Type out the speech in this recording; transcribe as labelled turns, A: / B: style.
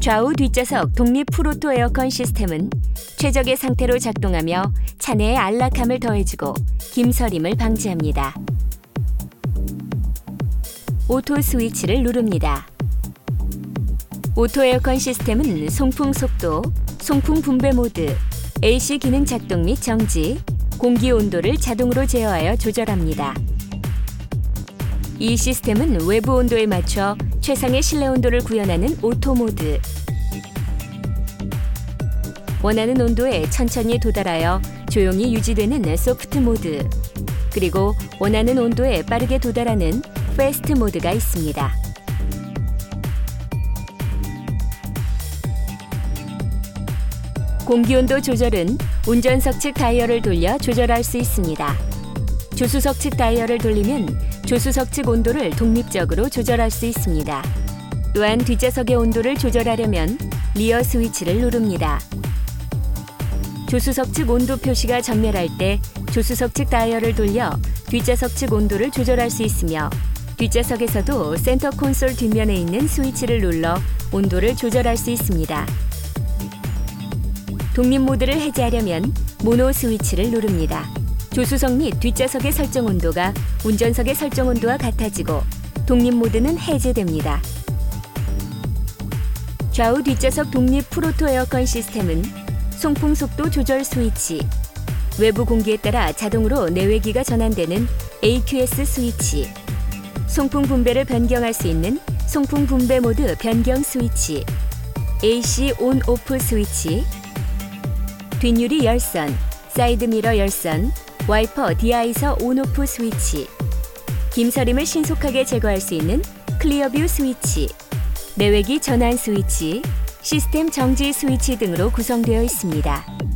A: 좌우 뒷좌석 독립 full auto 에어컨 시스템은 최적의 상태로 작동하며 차내의 안락함을 더해주고 김서림을 방지합니다. auto 스위치를 누릅니다. auto 에어컨 시스템은 송풍 속도, 송풍 분배 모드, AC 기능 작동 및 정지, 공기 온도를 자동으로 제어하여 조절합니다. 이 시스템은 외부 온도에 맞춰 최상의 실내 온도를 구현하는 auto 모드. 원하는 온도에 천천히 도달하여 조용히 유지되는 soft 모드. 그리고 원하는 온도에 빠르게 도달하는 fast 모드가 있습니다. 공기 온도 조절은 운전석 측 다이얼을 돌려 조절할 수 있습니다. 조수석 측 다이얼을 돌리면 조수석 측 온도를 독립적으로 조절할 수 있습니다. 또한 뒷좌석의 온도를 조절하려면 리어 스위치를 누릅니다. 조수석 측 온도 표시가 전멸할 때 조수석 측 다이얼을 돌려 뒷좌석 측 온도를 조절할 수 있으며 뒷좌석에서도 센터 콘솔 뒷면에 있는 스위치를 눌러 온도를 조절할 수 있습니다. 독립 모드를 해제하려면 모노 스위치를 누릅니다. 조수석 및 뒷좌석의 설정 온도가 운전석의 설정 온도와 같아지고 독립 모드는 해제됩니다. 좌우 뒷좌석 독립 full auto 에어컨 시스템은 송풍 속도 조절 스위치, 외부 공기에 따라 자동으로 내외기가 전환되는 AQS 스위치, 송풍 분배를 변경할 수 있는 송풍 분배 모드 변경 스위치, AC on off 스위치, 뒷유리 열선, 사이드 미러 열선, 와이퍼 de-icer on off 스위치, 김서림을 신속하게 제거할 수 있는 clear view 스위치, 내외기 전환 스위치, 시스템 정지 스위치 등으로 구성되어 있습니다.